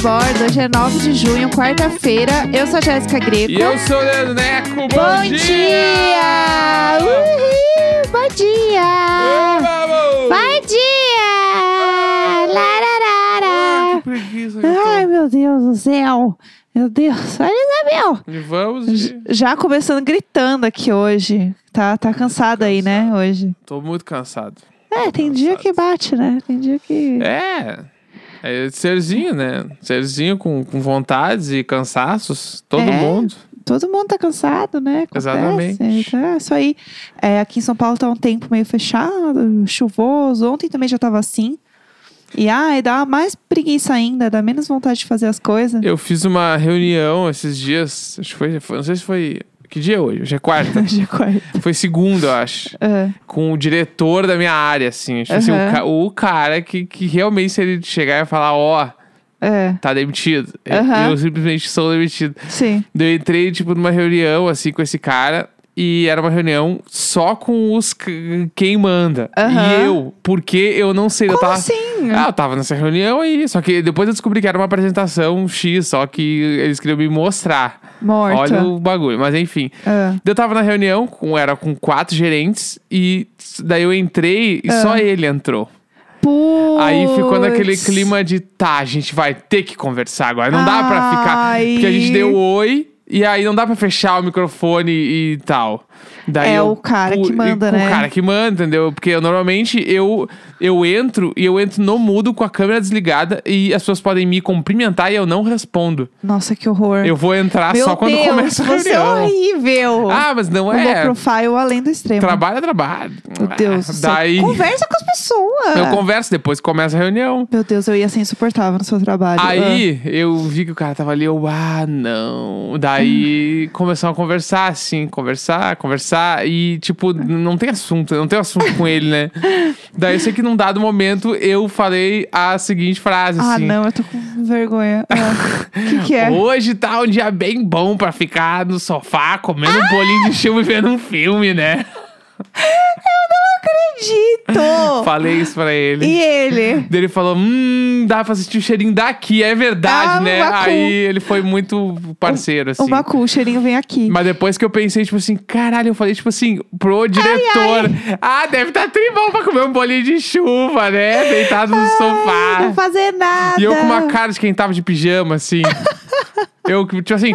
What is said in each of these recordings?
Bordo. Hoje é 9 de junho, quarta-feira. Eu sou a Jéssica Greco. E eu sou o Leandro Neco, bom, Bom dia! Uhul, bom dia! Vamos! Bom dia! Lararara! Preguiça, Ai, meu Deus do céu! Meu Deus! Olha, Isabel! E vamos de... Já começando gritando aqui hoje. Tá, tá cansado aí, né, hoje? Tô muito cansado. É, tem dia que bate, né? Tem dia que... É... É serzinho, né? Serzinho com, com vontades e cansaços. Todo É. mundo. Todo mundo tá cansado, né? Acontece. Exatamente. Então, é isso aí. É, aqui em São Paulo tá um tempo meio fechado, chuvoso. Ontem também já tava assim. E ai, dá mais preguiça ainda, dá menos vontade de fazer as coisas. Eu fiz uma reunião esses dias. Acho que foi, foi- Não sei se foi. Que dia é hoje? Hoje é quarta. Hoje é quarta. foi segunda, eu acho. É. Com o diretor da minha área, assim. Tipo assim, o, ca- o cara que, que realmente, se ele chegar e falar, ó, É, tá demitido. Eu- Aham. Eu simplesmente sou demitido. sim. Eu entrei, tipo, numa reunião, assim, com esse cara. E era uma reunião só com os quem manda. Aham. E eu, porque eu não sei. eu Como tava, assim? Ah, eu tava nessa reunião aí. Só que depois eu descobri que era uma apresentação X, só que eles queriam me mostrar. Morta. Olha o bagulho. Mas enfim. É. Eu tava na reunião, com, era com quatro gerentes. E daí eu entrei e só ele entrou. Putz. Aí ficou naquele clima de tá, a gente vai ter que conversar agora. Não dá pra ficar. Ai. Porque a gente deu oi e aí não dá pra fechar o microfone e tal. Daí É eu- o cara que manda, né? O cara que manda, entendeu? Porque eu, normalmente eu, eu entro e eu entro no mudo com a câmera desligada e as pessoas podem me cumprimentar e eu não respondo. Nossa, que horror. Eu vou entrar Meu só quando Deus, começa a você é reunião. horrível. Ah, mas não é. low profile além do extremo. Trabalho é trabalho. Meu Deus do céu. Daí Conversa com as pessoas. eu converso depois que começa a reunião. Meu Deus, eu ia ser insuportável no seu trabalho. Aí eu vi que o cara tava ali, eu, ah, não. Daí começamos a conversar, assim, conversar, conversar. E, tipo, não tem assunto, não tem assunto com ele, né? Daí eu sei que num dado momento eu falei a seguinte frase, Ah, assim. não, eu tô com vergonha. O que, que é? Hoje tá um dia bem bom pra ficar no sofá comendo um bolinho de chuva e vendo um filme, né? Acredito! Falei isso pra ele. E ele? Daí ele falou: Hum, dá pra sentir o cheirinho daqui, é verdade, Ah, né? Baku. Aí ele foi muito parceiro, assim. O Baku, o cheirinho vem aqui. Mas depois que eu pensei, tipo assim, caralho, eu falei, tipo assim, pro diretor. Ah, deve estar tá tribom pra comer um bolinho de chuva, né? Deitado no Ai, sofá. Não fazer nada. E eu com uma cara de quem tava de pijama, assim. Eu, tipo assim,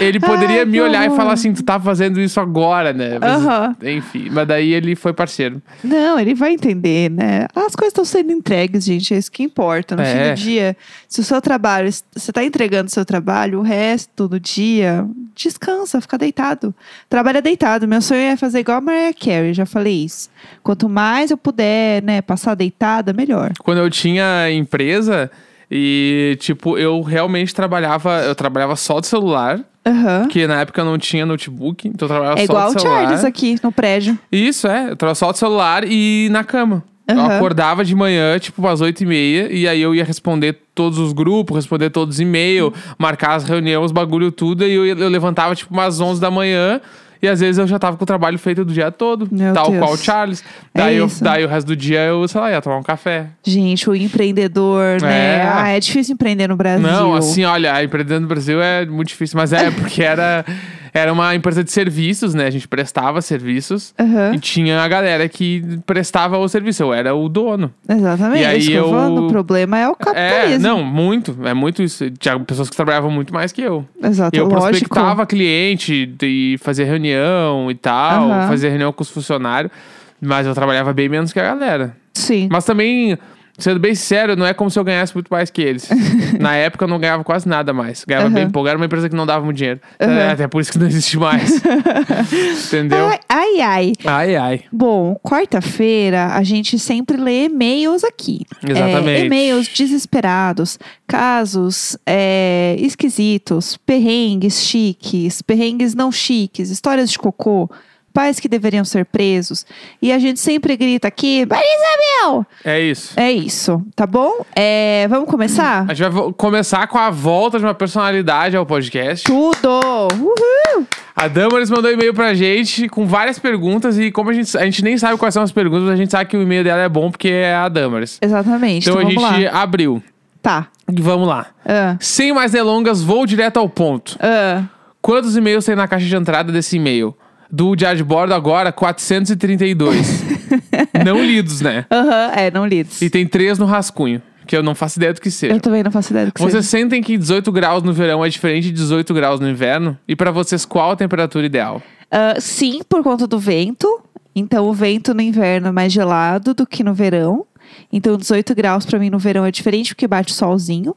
ele poderia Ai, me olhar e falar assim, tu tá fazendo isso agora, né? Mas. Enfim, mas daí ele foi parceiro. Não, ele vai entender, né? As coisas estão sendo entregues, gente. É isso que importa. No fim É. do dia, se o seu trabalho, você tá entregando o seu trabalho, o resto do dia, descansa, fica deitado. Trabalha deitado. Meu sonho é fazer igual a Mariah Carey, já falei isso. Quanto mais eu puder, né, passar deitada, melhor. Quando eu tinha empresa e, tipo, eu realmente trabalhava, eu trabalhava só do celular. Aham. Porque na época eu não tinha notebook, então eu trabalhava É só igual do o celular. Charles aqui no prédio. Isso, é. Eu trabalhava só do celular e na cama. Eu Aham. acordava de manhã, tipo, umas oito e meia, e aí eu ia responder todos os grupos, responder todos os e-mails, marcar as reuniões, os bagulho tudo, e eu, eu levantava, tipo, umas onze da manhã, e às vezes eu já tava com o trabalho feito do dia todo, Meu tal Deus. qual o Charles. É Daí, eu, isso. daí o resto do dia eu, sei lá, ia tomar um café. Gente, o empreendedor, né? É. Ah, é difícil empreender no Brasil. Não, assim, olha, empreender no Brasil é muito difícil, mas é porque era, era uma empresa de serviços, né? A gente prestava serviços. Aham. E tinha a galera que prestava o serviço. Eu era o dono. Exatamente. E aí é eu. O problema é o É, capitalismo. não, muito. É muito isso. Tinha pessoas que trabalhavam muito mais que eu. Exato, eu lógico. prospectava cliente e fazia reunião e tal, Aham. fazia reunião com os funcionários. Mas eu trabalhava bem menos que a galera. Sim. Mas também, sendo bem sério, não é como se eu ganhasse muito mais que eles. Na época eu não ganhava quase nada mais. Ganhava Aham. bem pouco. Era uma empresa que não dava muito dinheiro. É, até por isso que não existe mais. Entendeu? Ai, ai, ai. Ai, ai. Bom, quarta-feira a gente sempre lê e-mails aqui. Exatamente. É, e-mails desesperados, casos é, esquisitos, perrengues chiques, perrengues não chiques, histórias de cocô. Pais que deveriam ser presos. E a gente sempre grita aqui, Maria Isabel! É isso. É isso, tá bom? É, vamos começar? A gente vai começar com a volta de uma personalidade ao podcast. Tudo! Uhul! A Damaris mandou e-mail pra gente com várias perguntas e como a gente, a gente nem sabe quais são as perguntas, a gente sabe que o e-mail dela é bom porque é a Damaris. Exatamente. Então, Então, a gente lá. abriu. Tá. E vamos lá. Ah, Sem mais delongas, vou direto ao ponto. ah. Quantos e-mails tem na caixa de entrada desse e-mail? Do diário de bordo agora, 432. não lidos, né? Aham, é, não lidos. E tem três no rascunho, que eu não faço ideia do que seja. Eu também não faço ideia do que Vocês seja. sentem que 18 graus no verão é diferente de 18 graus no inverno? E pra vocês, qual a temperatura ideal? Ah, sim, por conta do vento. Então, o vento no inverno é mais gelado do que no verão. Então, 18 graus pra mim no verão é diferente porque bate solzinho.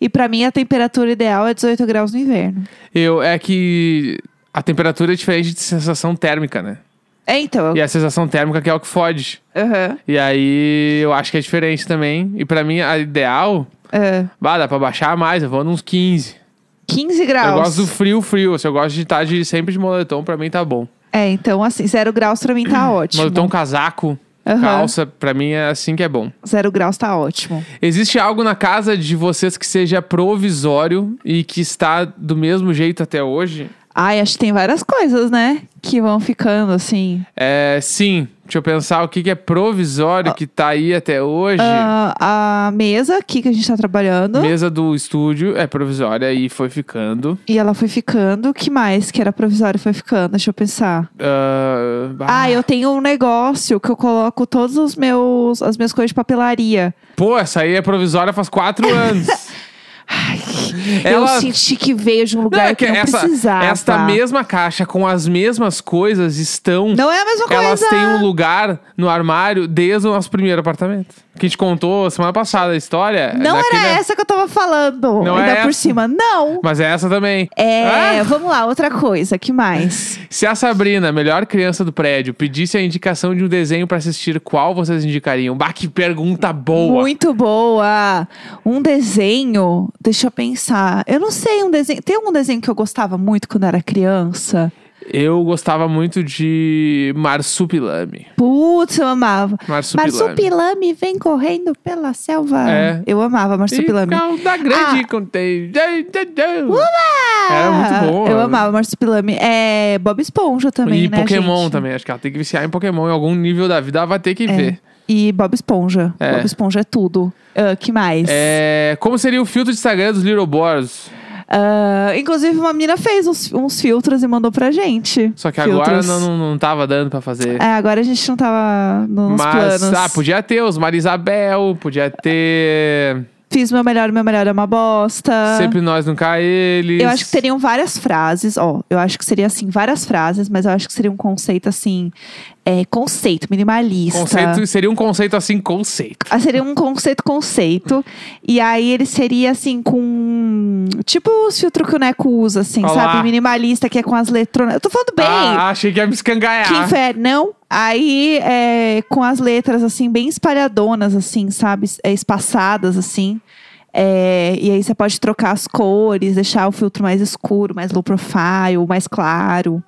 E pra mim, a temperatura ideal é 18 graus no inverno. Eu, é que a temperatura é diferente de sensação térmica, né? É, então. E a sensação térmica que é o que fode. Aham. E aí, eu acho que é diferente também. E pra mim, a ideal... Ah, Bah, dá pra baixar mais, eu vou nos 15. 15 graus. Eu gosto do frio, frio. Se eu gosto de estar de, sempre de moletom, pra mim tá bom. É, então assim, zero graus pra mim tá ótimo. Moletom, casaco, Aham. calça, pra mim é assim que é bom. Zero graus tá ótimo. Existe algo na casa de vocês que seja provisório e que está do mesmo jeito até hoje? Ai, acho que tem várias coisas, né? Que vão ficando assim. É, sim. Deixa eu pensar o que, que é provisório que tá aí até hoje. Ah, a mesa aqui que a gente tá trabalhando. Mesa do estúdio é provisória e foi ficando. E ela foi ficando. O que mais que era provisório foi ficando? Deixa eu pensar. Ah. Ah, eu tenho um negócio que eu coloco todos os meus as minhas coisas de papelaria. Pô, essa aí é provisória faz quatro anos. Eu Ela- senti que veio de um Não, lugar é que, não essa, precisava. esta mesma caixa com as mesmas coisas estão. Não é a mesma coisa. Elas têm um lugar no armário desde o nosso primeiro apartamento. Que a gente contou semana passada a história. Não daquele- era essa que eu tava falando. Não ainda é por essa? cima. Não. Mas é essa também. É, Ah! vamos lá, outra coisa, que mais? Se a Sabrina, melhor criança do prédio, pedisse a indicação de um desenho pra assistir, qual vocês indicariam? Bah, que pergunta boa! Muito boa. Um desenho, deixa eu pensar. Eu não sei, um desenho. Tem um desenho que eu gostava muito quando era criança. Eu gostava muito de Marsupilame. Putz, eu amava. Marsupilame. Marsupilame vem correndo pela selva. É. Eu amava Marsupilame. E calda Ah. grande contei. Era muito bom. Eu amava Marsupilame. É Bob Esponja também, E né, Pokémon gente? também. Acho que ela tem que viciar em Pokémon em algum nível da vida. Ela vai ter que É. ver. E Bob Esponja. É. Bob Esponja é tudo. Ah, que mais? É, como seria o filtro de Instagram dos Little Boars? Ah, inclusive, uma menina fez uns, uns filtros e mandou pra gente. Só que agora Filtros. não, não, não tava dando pra fazer. É, agora a gente não tava no- nos Mas, planos. ah, podia ter os Marisabel, podia ter Fiz meu melhor, meu melhor é uma bosta. Sempre Nós Nunca Eles. Eu acho que teriam várias frases, ó. Eu acho que seria assim, várias frases, mas eu acho que seria um conceito assim. É, conceito, minimalista. Conceito, seria um conceito assim, conceito. Ah, Seria um conceito, conceito. E aí ele seria assim, com. Tipo os filtros que o Neco usa, assim, Olha sabe? Minimalista, que é com as letronas. Eu tô falando bem. Ah, achei que ia me escangalhar. Que inferno, não? Aí, é, com as letras, assim, bem espalhadonas, assim, sabe? É, espaçadas, assim. É, e aí você pode trocar as cores, deixar o filtro mais escuro, mais low profile, mais claro.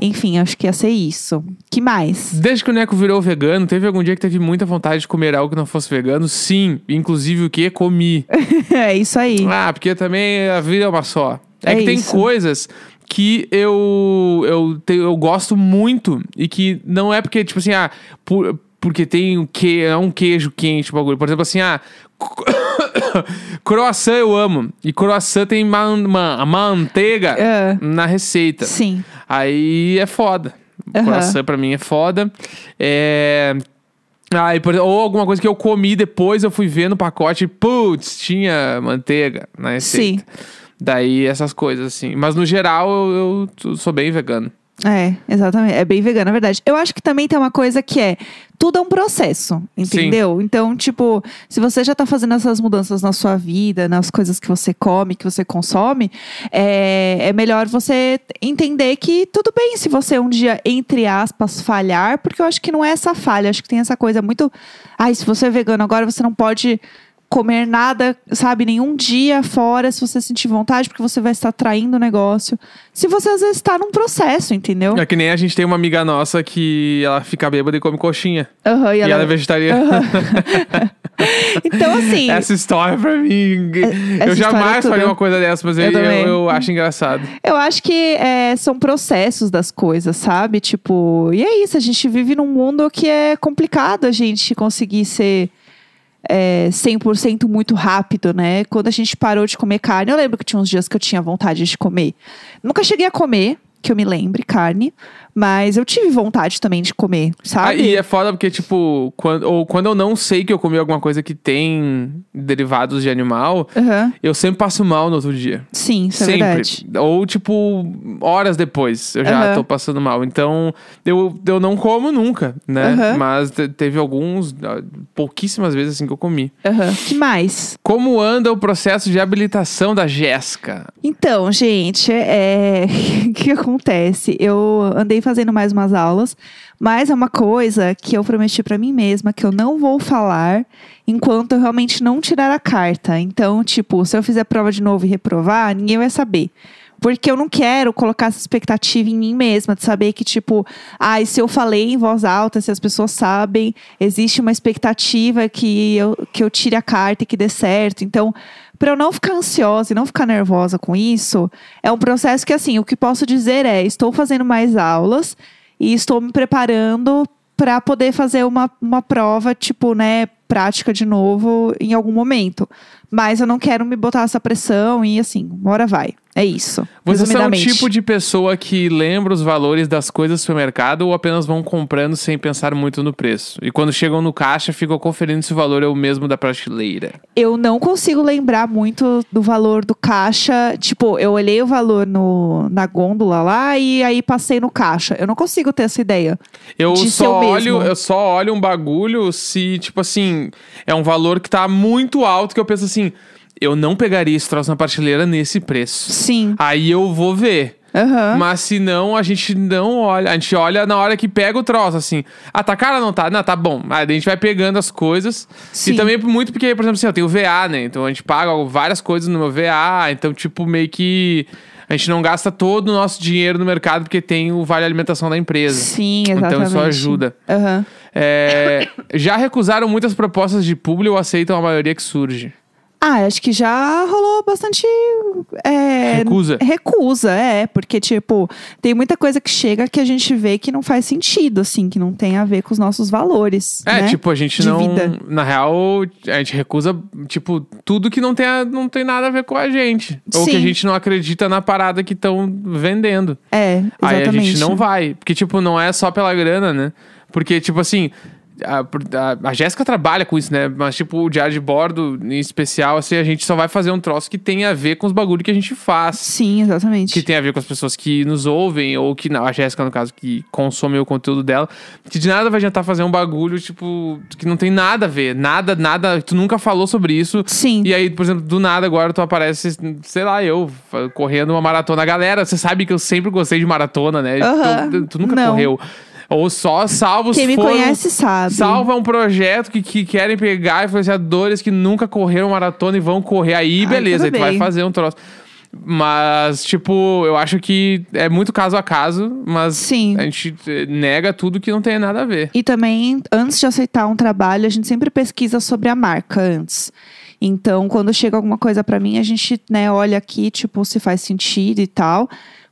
Enfim, acho que ia ser isso. Que mais? Desde que o Neco virou vegano, teve algum dia que teve muita vontade de comer algo que não fosse vegano? Sim. Inclusive o que? Comi. é isso aí. Ah, porque também a vida é uma só. É, É que tem isso. coisas que eu, eu, te- eu gosto muito e que não é porque, tipo assim, ah, por- porque tem o que é um queijo quente, bagulho. Por exemplo, assim, ah, croissant eu amo. E croissant tem ma ma manteiga É. na receita. Sim. Aí é foda. Aham. Croissant pra mim é foda. É. Ah, por- ou alguma coisa que eu comi depois, eu fui ver no pacote, putz, tinha manteiga na receita. Sim. Daí essas coisas assim. Mas no geral eu, eu sou bem vegano. É, exatamente. É bem vegano, é verdade. Eu acho que também tem uma coisa que é tudo é um processo, entendeu? Então, tipo, se você já tá fazendo essas mudanças na sua vida, nas coisas que você come, que você consome, é, é melhor você entender que tudo bem se você um dia, entre aspas, falhar, porque eu acho que não é essa falha, acho que tem essa coisa muito. Ai, se você é vegano agora, você não pode comer nada, sabe, nenhum dia fora se você sentir vontade, porque você vai estar traindo o negócio. Se você às vezes está num processo, entendeu? É que nem a gente tem uma amiga nossa que ela fica bêbada e come coxinha. Aham, E ela é vegetariana. Então, assim. Essa história pra mim. essa eu jamais é faria uma coisa dessa, mas eu, Eu eu, eu acho engraçado. Eu acho que é, são processos das coisas, sabe? Tipo, e é isso, a gente vive num mundo que é complicado a gente conseguir ser é, 100% muito rápido, né? Quando a gente parou de comer carne, eu lembro que tinha uns dias que eu tinha vontade de comer. Nunca cheguei a comer, que eu me lembre, carne, mas eu tive vontade também de comer, Ah, sabe? e é foda porque, tipo, quando, ou quando eu não sei que eu comi alguma coisa que tem derivados de animal, Aham. eu sempre passo mal no outro dia. Sim, isso é sempre. verdade. Ou, tipo, horas depois eu já Aham. tô passando mal. Então, eu, eu não como nunca, né? Aham. Mas te- teve alguns, ah, pouquíssimas vezes assim que eu comi. Aham. que mais? Como anda o processo de habilitação da Jéssica? Então, gente, é... o que acontece? Eu andei fazendo mais umas aulas, mas é uma coisa que eu prometi pra mim mesma que eu não vou falar enquanto eu realmente não tirar a carta. Então, tipo, se eu fizer prova de novo e reprovar, ninguém vai saber. Porque eu não quero colocar essa expectativa em mim mesma, de saber que, tipo, ai, se eu falei em voz alta, se as pessoas sabem, existe uma expectativa que eu, que eu tire a carta e que dê certo. Então, para eu não ficar ansiosa e não ficar nervosa com isso, é um processo que, assim, o que posso dizer é: estou fazendo mais aulas e estou me preparando para poder fazer uma, uma prova, tipo, né, prática de novo em algum momento. Mas eu não quero me botar essa pressão e, assim, uma hora vai. É isso. Vocês são o resumidamente. tipo de pessoa que lembra os valores das coisas do supermercado ou apenas vão comprando sem pensar muito no preço? E quando chegam no caixa, ficam conferindo se o valor é o mesmo da prateleira. Eu não consigo lembrar muito do valor do caixa. Tipo, eu olhei o valor no, na gôndola lá e aí passei no caixa. Eu não consigo ter essa ideia. Eu só o olho, mesmo. eu só olho um bagulho se, tipo assim, é um valor que tá muito alto que eu penso assim, eu não pegaria esse troço na prateleira nesse preço. Sim. Aí eu vou ver. Aham. Mas se não, a gente não olha. A gente olha na hora que pega o troço, assim. Ah, tá cara ou não tá? Não, tá bom. Aí a gente vai pegando as coisas. Sim. E também muito porque, por exemplo, assim, eu tenho VA, né? Então a gente paga várias coisas no meu VA. Então, tipo, meio que a gente não gasta todo o nosso dinheiro no mercado porque tem o vale alimentação da empresa. Sim, exatamente. Então isso ajuda. Aham. É, já recusaram muitas propostas de publi ou aceitam a maioria que surge? Ah, acho que já rolou bastante. é, Recusa. Recusa, é. Porque, tipo, tem muita coisa que chega que a gente vê que não faz sentido, assim, que não tem a ver com os nossos valores. É, né? tipo, a gente não. vida. Na real, a gente recusa, tipo, tudo que não tem, a- não tem nada a ver com a gente. Ou que a Sim. gente não acredita na parada que estão vendendo. É, Aí exatamente. a gente não vai. Porque, tipo, não é só pela grana, né? Porque, tipo assim. A, a, a Jéssica trabalha com isso, né? Mas, tipo, o diário de bordo, em especial, assim, a gente só vai fazer um troço que tem a ver com os bagulho que a gente faz. Sim, exatamente. que tem a ver com as pessoas que nos ouvem, ou que não, a Jéssica, no caso, que consome o conteúdo dela, que de nada vai adiantar fazer um bagulho, tipo, que não tem nada a ver. Nada, nada. Tu nunca falou sobre isso. Sim. E aí, por exemplo, do nada agora tu aparece, sei lá, eu correndo uma maratona. Galera, você sabe que eu sempre gostei de maratona, né? Aham. Tu, tu nunca Não. correu. Ou só salvos Quem me foram- conhece sabe. Salva um projeto que, que querem pegar influenciadores que nunca correram maratona e vão correr. Aí, Ai, beleza, aí tu vai fazer um troço. Mas, tipo, eu acho que é muito caso a caso, mas Sim. a gente eh, nega tudo que não tem nada a ver. E também, antes de aceitar um trabalho, a gente sempre pesquisa sobre a marca antes. Então, quando chega alguma coisa pra mim, a gente, né, olha aqui, tipo, se faz sentido e tal.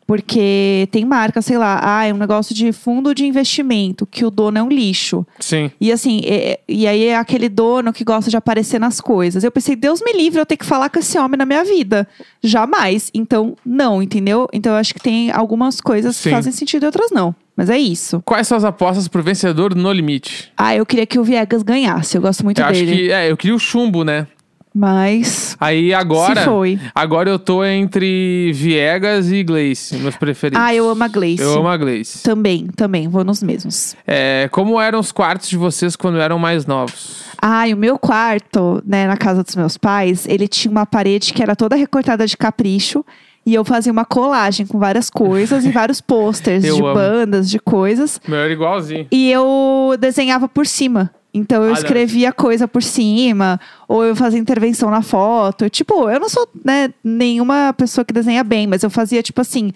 Porque tem marca, sei lá, ah, é um negócio de fundo de investimento, que o dono é um lixo. Sim. E assim, é- e aí é aquele dono que gosta de aparecer nas coisas. Eu pensei, Deus me livre eu ter que falar com esse homem na minha vida. Jamais. Então, não, entendeu? Então eu acho que tem algumas coisas Sim. que fazem sentido e outras não. Mas é isso. Quais são as apostas pro vencedor no limite? Ah, eu queria que o Viegas ganhasse. Eu gosto muito eu acho dele. que. É, eu queria o chumbo, né? Mas. Aí agora. Se foi. Agora eu tô entre Viegas e Gleice, meus preferidos. Ah, eu amo a Gleice. Eu amo a Gleice. Também, também. Vou nos mesmos. É, como eram os quartos de vocês quando eram mais novos? Ah, e o meu quarto, né, na casa dos meus pais, ele tinha uma parede que era toda recortada de capricho. E eu fazia uma colagem com várias coisas e vários posters de amo. bandas, de coisas. Meu era igualzinho. E eu desenhava por cima. Então eu Ah, não. escrevia coisa por cima, ou eu fazia intervenção na foto. Tipo, eu não sou né, nenhuma pessoa que desenha bem, mas eu fazia tipo assim.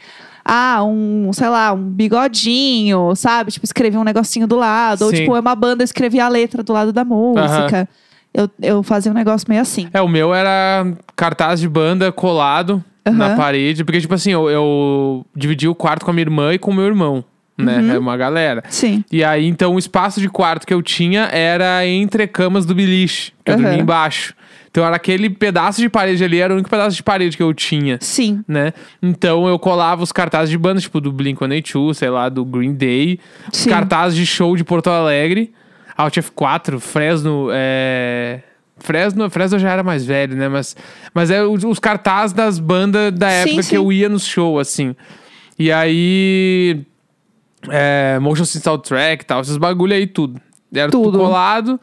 Ah, um, sei lá, um bigodinho, sabe? Tipo, escrevia um negocinho do lado. Ou, Sim. tipo, é uma banda, eu escrevia a letra do lado da música. Eu, eu fazia um negócio meio assim. É, o meu era cartaz de banda colado na parede. Porque, tipo assim, eu, eu dividi o quarto com a minha irmã e com o meu irmão, né? Uhum. É uma galera. Sim. E aí, então, o espaço de quarto que eu tinha era entre camas do beliche, que eu Aham. dormia embaixo. Então, era aquele pedaço de parede ali, era o único pedaço de parede que eu tinha, Sim. né? Então, eu colava os cartazes de banda, tipo, do Blink-182, sei lá, do Green Day. Os Sim. cartazes de show de Porto Alegre. Alt F4, Fresno, é... Fresno, Fresno já era mais velho, né? Mas, mas é os, os cartazes das bandas da Sim, época sim. que eu ia no show, assim. E aí é, motion soundtrack e tal, esses bagulho aí, tudo. Era tudo. Tudo. colado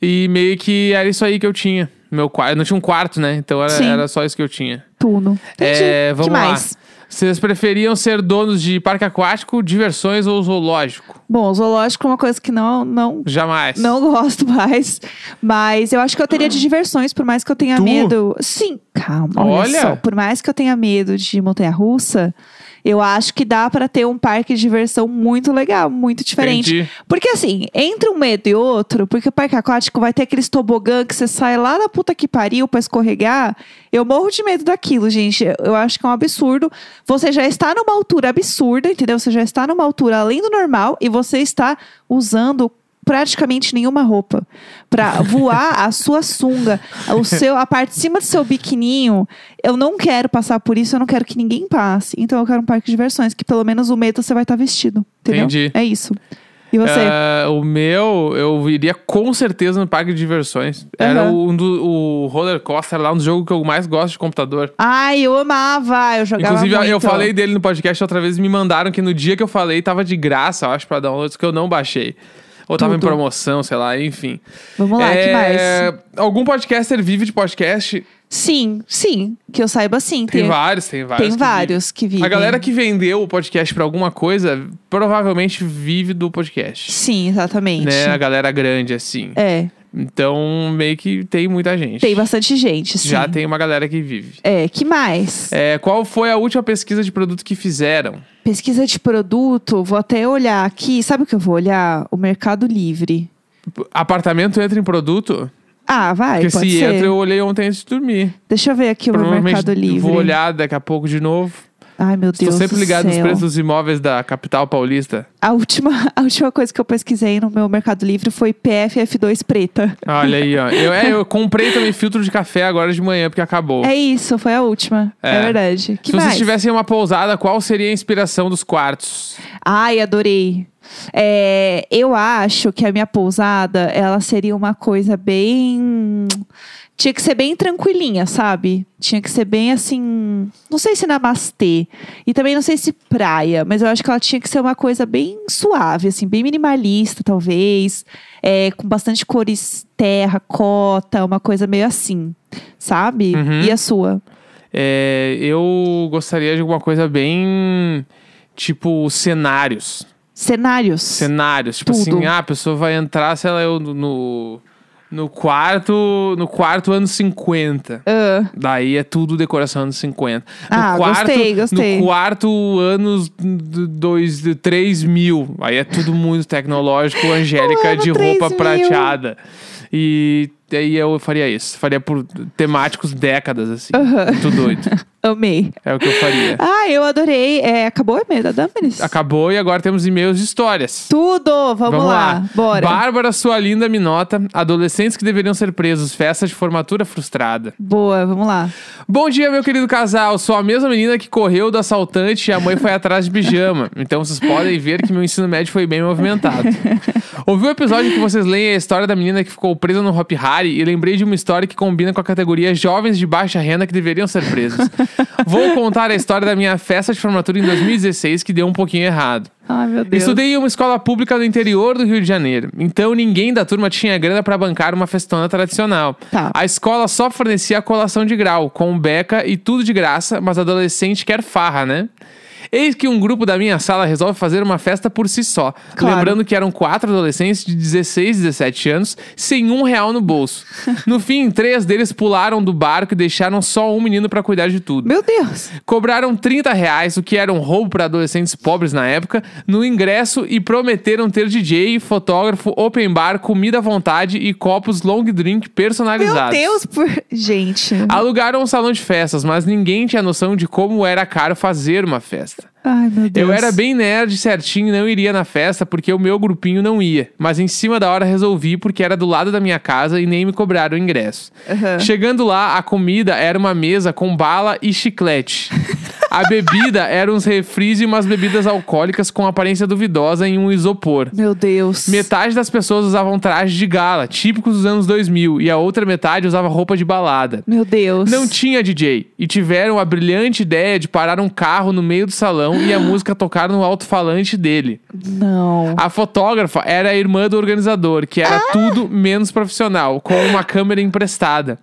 e meio que era isso aí que eu tinha. Meu quarto, eu não tinha um quarto, né? Então era, Sim. era só isso que eu tinha. Tudo. Entendi. É, vamos que lá. mais? Vocês preferiam ser donos de parque aquático, diversões ou zoológico? Bom, zoológico é uma coisa que não, não Jamais. Não gosto mais. Mas eu acho que eu teria de diversões, por mais que eu tenha Tu? medo. Sim, calma, olha, Olha. só. Por mais que eu tenha medo de montanha-russa, eu acho que dá pra ter um parque de diversão muito legal, muito diferente. Entendi. Porque assim, entre um medo e outro, porque o parque aquático vai ter aqueles tobogã que você sai lá da puta que pariu pra escorregar. Eu morro de medo daquilo, gente. Eu acho que é um absurdo. Você já está numa altura absurda, entendeu? Você já está numa altura além do normal e você está usando praticamente nenhuma roupa Pra voar a sua sunga, o seu, a parte de cima do seu biquininho. Eu não quero passar por isso, eu não quero que ninguém passe. Então eu quero um parque de diversões que pelo menos o medo você vai estar vestido, entendeu? Entendi. É isso. E você? Ah, o meu, eu iria com certeza no parque de diversões. Era Aham. o, um do, o roller coaster lá, um dos jogos que eu mais gosto de computador. Ai, eu amava, eu jogava Inclusive, eu muito. falei dele no podcast outra vez, me mandaram que no dia que eu falei tava de graça, eu acho, pra downloads, que eu não baixei. Ou tava em Tudo. promoção, sei lá, enfim. Vamos lá, que mais? É, Algum podcaster vive de podcast? Sim, sim, que eu saiba sim. Tem, vários, tem vários. Tem que vários que vivem. A galera que vendeu o podcast pra alguma coisa, provavelmente vive do podcast. Sim, exatamente. Né? A galera grande, assim. É, Então, meio que tem muita gente. tem bastante gente, sim. Já tem uma galera que vive. É, que mais? É, qual foi a última pesquisa de produto que fizeram? Pesquisa de produto, vou até olhar aqui. Sabe o que eu vou olhar? O Mercado Livre. Apartamento entra em produto? Ah, vai, Porque pode se ser. entra, eu olhei ontem antes de dormir. Deixa eu ver aqui o Mercado Livre. vou olhar daqui a pouco de novo. Ai, meu Estou Deus sempre do ligado nos preços dos imóveis da capital paulista. A última, a última coisa que eu pesquisei no meu Mercado Livre foi PFF2 preta. Olha aí, ó. Eu, é, eu comprei também filtro de café agora de manhã, porque acabou. É isso, foi a última. É, É. verdade. Que Se mais? vocês tivessem uma pousada, qual seria a inspiração dos quartos? Ai, adorei. É, eu acho que a minha pousada, ela seria uma coisa bem. Tinha que ser bem tranquilinha, sabe? Tinha que ser bem assim. Não sei se namastê. E também não sei se praia, mas eu acho que ela tinha que ser uma coisa bem suave, assim, bem minimalista, talvez. É, com bastante cores terra, cota, uma coisa meio assim, sabe? Uhum. E a sua? É, eu gostaria de alguma coisa bem. Tipo, cenários. Cenários. Cenários. Tipo Tudo. assim, ah, a pessoa vai entrar, sei lá, eu no. No quarto. No quarto anos 50. Ah, Daí é tudo decoração anos 50. No Ah, quarto, gostei, gostei. No quarto anos 2, 3 mil. Aí é tudo muito tecnológico, Angélica ano de roupa 3000. prateada. E aí eu faria isso. Faria por temáticos décadas, assim. Aham. Muito doido. amei. É o que eu faria. Ah, eu adorei. É, acabou o e-mail da Damaris? Acabou e agora temos e-mails de histórias. Tudo! Vamos, lá. Bora. Bárbara, sua linda minota. Adolescentes que deveriam ser presos. Festa de formatura frustrada. Boa, vamos lá. Bom dia, meu querido casal. Sou a mesma menina que correu do assaltante e a mãe foi atrás de pijama. Então vocês podem ver que meu ensino médio foi bem movimentado. Ouvi o episódio que vocês leem a história da menina que ficou presa no Hop Harry e lembrei de uma história que combina com a categoria jovens de baixa renda que deveriam ser presos. Vou contar a história da minha festa de formatura em 2016 que deu um pouquinho errado. Ai, meu Deus. Estudei em uma escola pública do interior do Rio de Janeiro, então ninguém da turma tinha grana pra bancar uma festona tradicional. Tá. A escola só fornecia a colação de grau, com beca e tudo de graça, mas adolescente quer farra, né? Eis que um grupo da minha sala resolve fazer uma festa por si só. Claro. Lembrando que eram quatro adolescentes de 16 e 17 anos, sem um real no bolso. No fim, três deles pularam do barco e deixaram só um menino pra cuidar de tudo. Meu Deus. Cobraram 30 reais, o que era um roubo para adolescentes pobres na época, no ingresso e prometeram ter DJ, fotógrafo, open bar, comida à vontade e copos long drink Meu personalizados. Deus, por... gente. Alugaram um salão de festas, mas ninguém tinha noção de como era caro fazer uma festa. Ai, meu Deus. Eu era bem nerd certinho e não iria na festa porque o meu grupinho não ia. Mas em cima da hora resolvi porque era do lado da minha casa e nem me cobraram o ingresso. Aham. Chegando lá, a comida era uma mesa com bala e chiclete. A bebida eram uns refris e umas bebidas alcoólicas com aparência duvidosa em um isopor. Meu Deus. Metade das pessoas usavam trajes de gala, típicos dos anos 2000, e a outra metade usava roupa de balada. Meu Deus. Não tinha DJ e tiveram a brilhante ideia de parar um carro no meio do salão e a música tocar no alto-falante dele. Não. A fotógrafa era a irmã do organizador, que era tudo menos profissional, com uma câmera emprestada.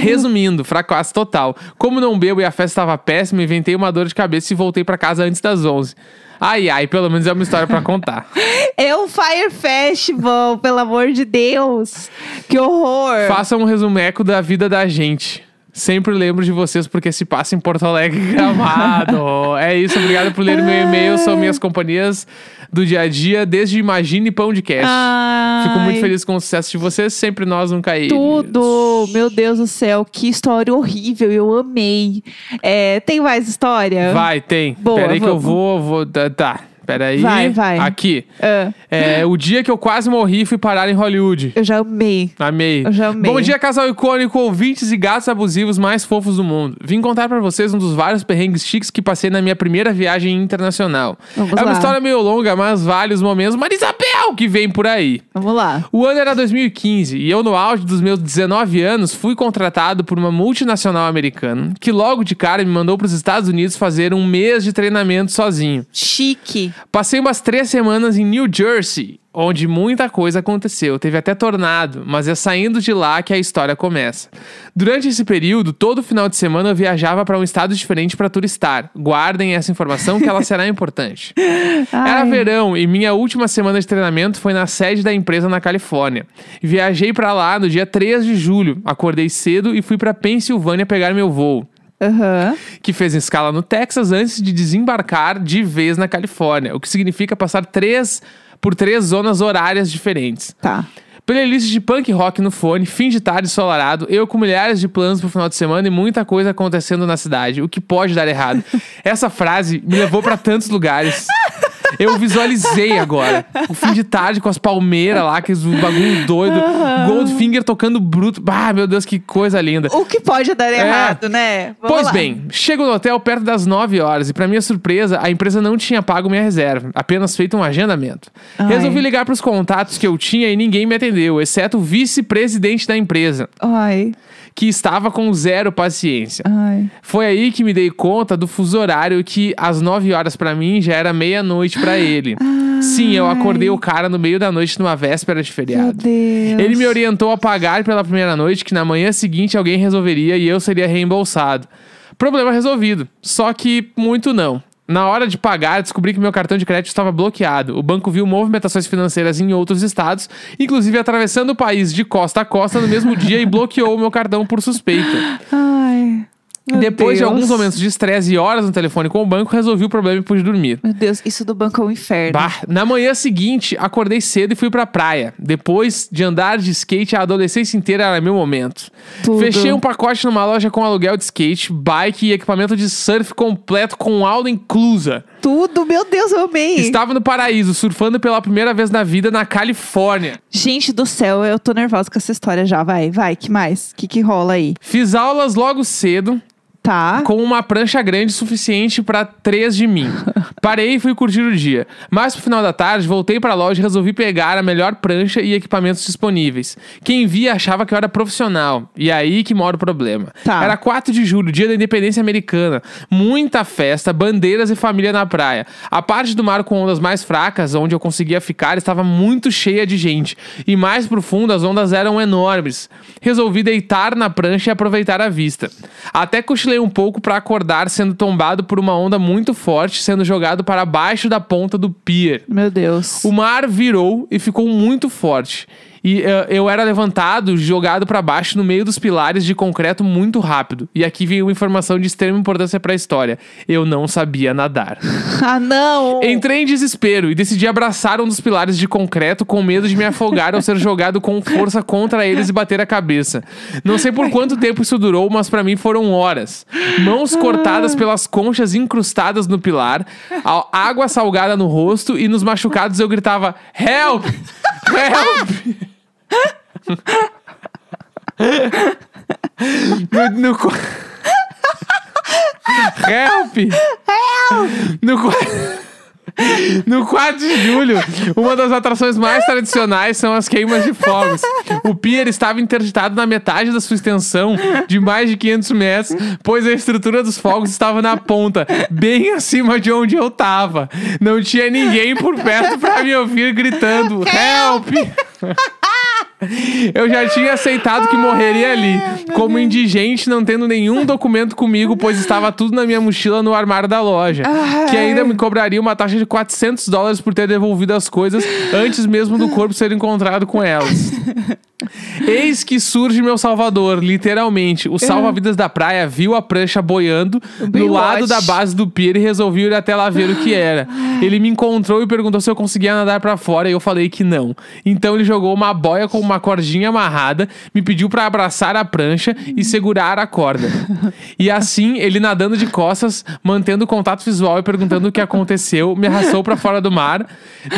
Resumindo, fracasso total. Como não bebo e a festa estava péssima, inventei uma dor de cabeça e voltei pra casa antes das 11. Ai, ai, pelo menos é uma história pra contar. É o Fire Festival, pelo amor de Deus. Que horror. Faça um resumeco da vida da gente. Sempre lembro de vocês porque se passa em Porto Alegre gramado. é isso, obrigado por ler meu e-mail. São minhas companhias do dia a dia, desde Imagine Pão de Cash. Ai, Fico muito feliz com o sucesso de vocês, sempre nós nunca caímos. Tudo. Meu Deus do céu, que história horrível. Eu amei. É, tem mais história? Vai, tem. Boa, Peraí que eu vamos. vou, vou. Tá, Tá, peraí. Vai, vai. Aqui. Ah, É, o dia que eu quase morri fui parar em Hollywood. eu já amei. Amei. Eu já amei. Bom dia, casal icônico, ouvintes e gatos abusivos mais fofos do mundo. Vim contar pra vocês um dos vários perrengues chiques que passei na minha primeira viagem internacional. Vamos é uma lá. história meio longa, mas vale os momentos Marisabel que vem por aí. Vamos lá. O ano era 2015 e eu, no auge dos meus 19 anos, fui contratado por uma multinacional americana que logo de cara me mandou para os Estados Unidos fazer um mês de treinamento sozinho. Chique. Passei umas três semanas em New Jersey, onde muita coisa aconteceu. Teve até tornado, mas é saindo de lá que a história começa. Durante esse período, todo final de semana eu viajava para um estado diferente para turistar. Guardem essa informação que ela será importante. Era verão e minha última semana de treinamento foi na sede da empresa na Califórnia. Viajei para lá no dia 3 de julho. Acordei cedo e fui para Pensilvânia pegar meu voo Aham. que fez escala no Texas antes de desembarcar de vez na Califórnia, o que significa passar três por três zonas horárias diferentes. Tá. Playlist de punk rock no fone, fim de tarde ensolarado, eu com milhares de planos pro final de semana e muita coisa acontecendo na cidade, o que pode dar errado. Essa frase me levou pra tantos lugares. Eu visualizei agora. O fim de tarde com as palmeiras lá, aqueles bagulho doido. Goldfinger tocando bruto. Ah, meu Deus, que coisa linda. O que pode dar errado, né? Vamos Pois lá. bem, chego no hotel perto das 9 horas e, pra minha surpresa, a empresa não tinha pago minha reserva, apenas feito um agendamento. Ai. Resolvi ligar pros contatos que eu tinha e ninguém me atendeu, exceto o vice-presidente da empresa, Ai, que estava com zero paciência. ai. Foi aí que me dei conta do fuso horário que às 9 horas pra mim já era meia-noite pra ele. Sim, eu acordei o cara no meio da noite numa véspera de feriado. Ele me orientou a pagar pela primeira noite, que na manhã seguinte alguém resolveria e eu seria reembolsado. Problema resolvido. Só que muito não. Na hora de pagar, descobri que meu cartão de crédito estava bloqueado. O banco viu movimentações financeiras em outros estados, inclusive atravessando o país de costa a costa no mesmo dia e bloqueou o meu cartão por suspeita. Ai. Meu Depois de Deus. alguns momentos de estresse e horas no telefone com o banco, resolvi o problema e pude dormir. Meu Deus, isso do banco é um inferno. Bah, na manhã seguinte, acordei cedo e fui pra praia. Depois de andar de skate, a adolescência inteira era meu momento. Tudo. Fechei um pacote numa loja com aluguel de skate, bike e equipamento de surf completo com aula inclusa. Tudo, meu Deus, eu amei. Estava no paraíso, surfando pela primeira vez na vida na Califórnia. Gente do céu, eu tô nervosa com essa história já. Vai, vai, que mais? O que, que rola aí? Fiz aulas logo cedo, Tá. com uma prancha grande suficiente pra três de mim. Parei e fui curtir o dia. Mas pro final da tarde, voltei pra loja e resolvi pegar a melhor prancha e equipamentos disponíveis. Quem via achava que eu era profissional. E é aí que mora o problema. Tá. Era 4 de julho, dia da independência americana. Muita festa, bandeiras e família na praia. A parte do mar com ondas mais fracas, onde eu conseguia ficar, estava muito cheia de gente. E mais profundo, as ondas eram enormes. Resolvi deitar na prancha e aproveitar a vista. Até cochilei um pouco para acordar sendo tombado por uma onda muito forte, sendo jogado para baixo da ponta do pier. Meu Deus. O mar virou e ficou muito forte. E eh, eu era levantado, jogado para baixo no meio dos pilares de concreto muito rápido. E aqui veio uma informação de extrema importância para a história. Eu não sabia nadar. Ah, não! Entrei em desespero e decidi abraçar um dos pilares de concreto com medo de me afogar ou ser jogado com força contra eles e bater a cabeça. Não sei por quanto tempo isso durou, mas para mim foram horas. Mãos cortadas pelas conchas incrustadas no pilar, água salgada no rosto e nos machucados eu gritava: Help! Help! No, no, Help! Help! No, no 4 de julho, uma das atrações mais tradicionais são as queimas de fogos. O pier estava interditado na metade da sua extensão, de mais de 500 metros, pois a estrutura dos fogos estava na ponta, bem acima de onde eu estava. Não tinha ninguém por perto para me ouvir gritando: Help! Eu já tinha aceitado que morreria ali, como indigente, não tendo nenhum documento comigo, pois estava tudo na minha mochila no armário da loja. Que ainda me cobraria uma taxa de 400 dólares por ter devolvido as coisas antes mesmo do corpo ser encontrado com elas. Eis que surge meu salvador, literalmente. O salva-vidas da praia viu a prancha boiando no lado da base do pier e resolveu ir até lá ver o que era. Ele me encontrou e perguntou se eu conseguia nadar pra fora e eu falei que não. Então ele jogou uma boia com uma cordinha amarrada, me pediu pra abraçar a prancha e segurar a corda. E assim, ele nadando de costas, mantendo contato visual e perguntando o que aconteceu, me arrastou pra fora do mar.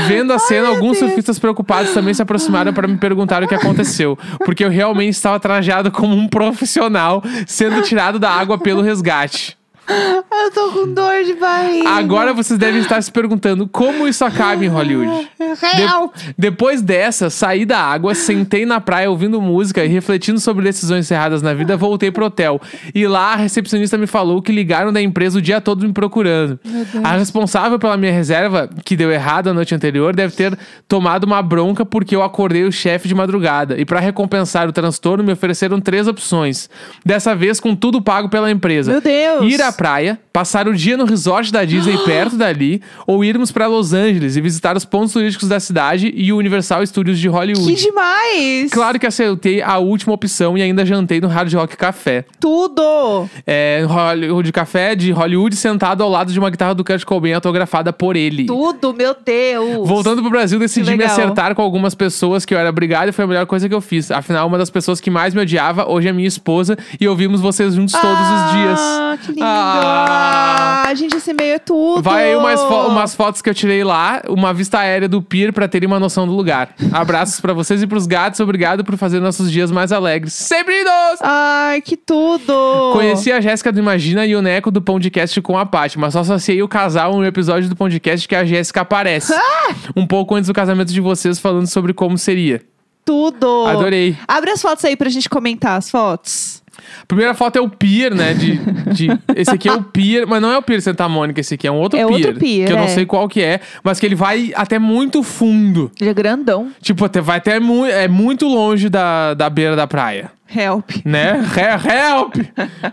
Vendo a cena, alguns surfistas preocupados também se aproximaram para me perguntar o que aconteceu, porque eu realmente estava trajado como um profissional, sendo tirado da água pelo resgate. Eu tô com dor de barriga. Agora vocês devem estar se perguntando como isso acaba em Hollywood. Help! De- depois dessa, saí da água, sentei na praia ouvindo música e refletindo sobre decisões erradas na vida, voltei pro hotel. E lá a recepcionista me falou que ligaram da empresa o dia todo me procurando. A responsável pela minha reserva, que deu errado a noite anterior, deve ter tomado uma bronca porque eu acordei o chefe de madrugada. E para recompensar o transtorno, me ofereceram três opções. Dessa vez com tudo pago pela empresa. Meu Deus! Ir à praia, passar o dia no resort da Disney perto dali, ou irmos pra Los Angeles e visitar os pontos turísticos da cidade e o Universal Studios de Hollywood. Que demais! Claro que acertei a última opção e ainda jantei no Hard Rock Café. Tudo! É, Hollywood Café de Hollywood sentado ao lado de uma guitarra do Kurt Cobain autografada por ele. Tudo, meu Deus! Voltando pro Brasil, decidi me acertar com algumas pessoas que eu era brigado e foi a melhor coisa que eu fiz. Afinal, uma das pessoas que mais me odiava hoje é minha esposa e ouvimos vocês juntos todos os dias. Ah, que lindo! Ah. Ah, gente, esse meio é tudo! Vai aí umas, fo- umas fotos que eu tirei lá, uma vista aérea do pier pra terem uma noção do lugar. Abraços pra vocês e pros gatos, obrigado por fazer nossos dias mais alegres. Sempre lindos! Ai, que tudo! Conheci a Jéssica do Imagina e o Neco do Podcast com a Paty, mas só associei o casal no episódio do podcast que a Jéssica aparece. Ah! Um pouco antes do casamento de vocês, falando sobre como seria. Tudo! Adorei. Abre as fotos aí pra gente comentar as fotos. A primeira foto é o pier, né? De, de- esse aqui é o pier, mas não é o pier Santa Mônica, esse aqui é um outro É pier. outro pier, Que eu não é. sei qual que é, mas que ele vai até muito fundo. Ele é grandão. Tipo, até, vai até mu é muito longe da, da beira da praia. Help. Né? He- Help!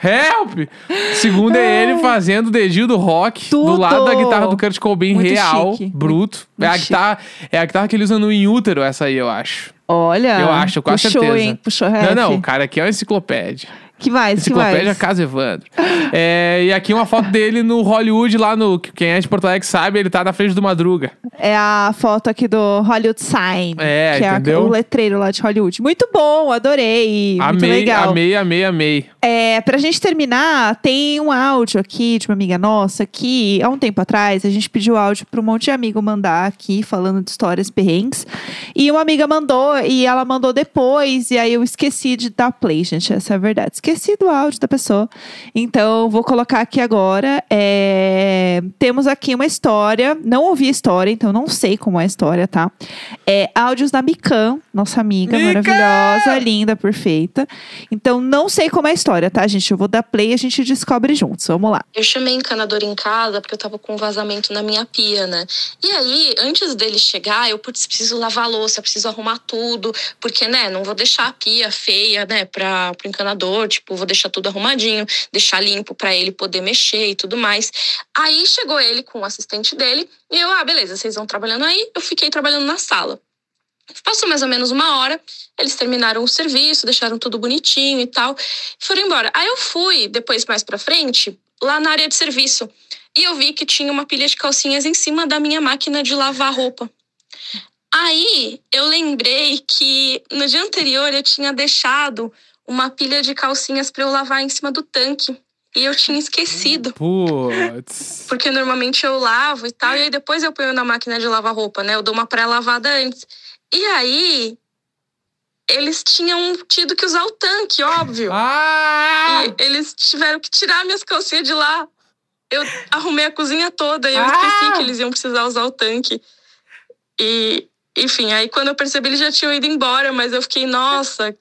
Help! Segundo é ele fazendo o dedinho do rock do Tudo! lado da guitarra do Kurt Cobain Muito real, chique. bruto. Muito é, a chique. guitarra, é a guitarra que ele usa no In Utero, essa aí, eu acho. Olha. eu acho, com puxou, certeza. hein? Puxou não, ref. não, o cara aqui é uma enciclopédia. Que mais? Que Enciclopédia mais? Casa Evandro. É, e aqui uma foto dele no Hollywood, lá no. Quem é de Porto Alegre sabe, ele tá na frente do Madruga. É a foto aqui do Hollywood Sign. É, que entendeu? é o letreiro lá de Hollywood. Muito bom, adorei. muito amei, legal. amei, amei, amei. É, pra gente terminar, tem um áudio aqui de uma amiga nossa que, há um tempo atrás, a gente pediu áudio pra um monte de amigo mandar aqui, falando de histórias perrengues. E uma amiga mandou, e ela mandou depois, e aí eu esqueci de dar play, gente. Essa é a verdade. Esqueci esqueci do áudio da pessoa. Então, vou colocar aqui agora. É, Temos aqui uma história. Não ouvi a história, então não sei como é a história, tá? É, áudios da Mikan, nossa amiga Mikan! maravilhosa, linda, perfeita. Então, não sei como é a história, tá, gente? Eu vou dar play e a gente descobre juntos. Vamos lá. Eu chamei encanador em casa porque eu tava com um vazamento na minha pia, né? E aí, antes dele chegar, eu putz, preciso lavar a louça, preciso arrumar tudo, porque, né, não vou deixar a pia feia, né, para pro encanador, tipo, vou deixar tudo arrumadinho, deixar limpo para ele poder mexer e tudo mais. Aí chegou ele com o assistente dele e eu, ah, beleza, vocês vão trabalhando aí, eu fiquei trabalhando na sala. Passou mais ou menos uma hora, eles terminaram o serviço, deixaram tudo bonitinho e tal, e foram embora. Aí eu fui, depois mais pra frente, lá na área de serviço, e eu vi que tinha uma pilha de calcinhas em cima da minha máquina de lavar roupa. Aí eu lembrei que no dia anterior eu tinha deixado uma pilha de calcinhas para eu lavar em cima do tanque. E eu tinha esquecido. Putz. Porque normalmente eu lavo e tal, e aí depois eu ponho na máquina de lavar roupa, né? Eu dou uma pré-lavada antes. E aí, eles tinham tido que usar o tanque, óbvio. Ah! E eles tiveram que tirar minhas calcinhas de lá. Eu arrumei a cozinha toda e eu Ah! esqueci que eles iam precisar usar o tanque. E, enfim, aí quando eu percebi, eles já tinham ido embora, mas eu fiquei, nossa,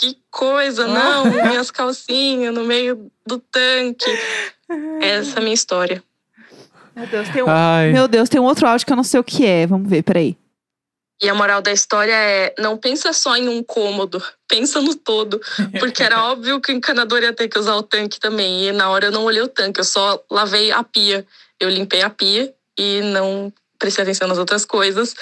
que coisa, não, minhas calcinhas no meio do tanque. Essa é a minha história. Meu Deus, tem um, Ai. Meu Deus, tem um outro áudio que eu não sei o que é. Vamos ver, peraí. E a moral da história é: não pensa só em um cômodo, pensa no todo. Porque era óbvio que o encanador ia ter que usar o tanque também. E na hora eu não olhei o tanque, eu só lavei a pia. Eu limpei a pia e não prestei atenção nas outras coisas.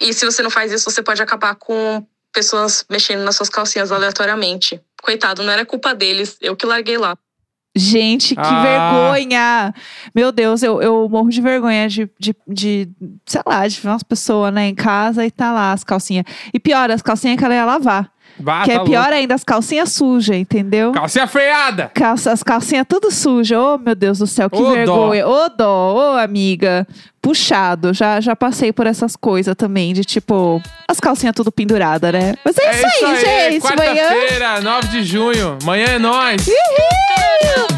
E se você não faz isso, você pode acabar com pessoas mexendo nas suas calcinhas aleatoriamente. Coitado, não era culpa deles, eu que larguei lá. Gente, que Ah. vergonha! Meu Deus, eu, eu morro de vergonha de, de, de, sei lá, de ver umas pessoas né, em casa e tá lá as calcinhas. E pior, as calcinhas que ela ia lavar. Bah, que tá é pior louco. ainda, as calcinhas sujas, entendeu? Calcinha freada! Calça, as calcinhas tudo sujas. Oh, meu Deus do céu, que Ô, dó. vergonha. Ô, dó, ô, amiga. Puxado. Já, já passei por essas coisas também, de tipo, as calcinhas tudo pendurada, né? Mas é, isso aí, gente. Amanhã. Quarta-feira, 9 de junho. Amanhã é nóis. Uhul!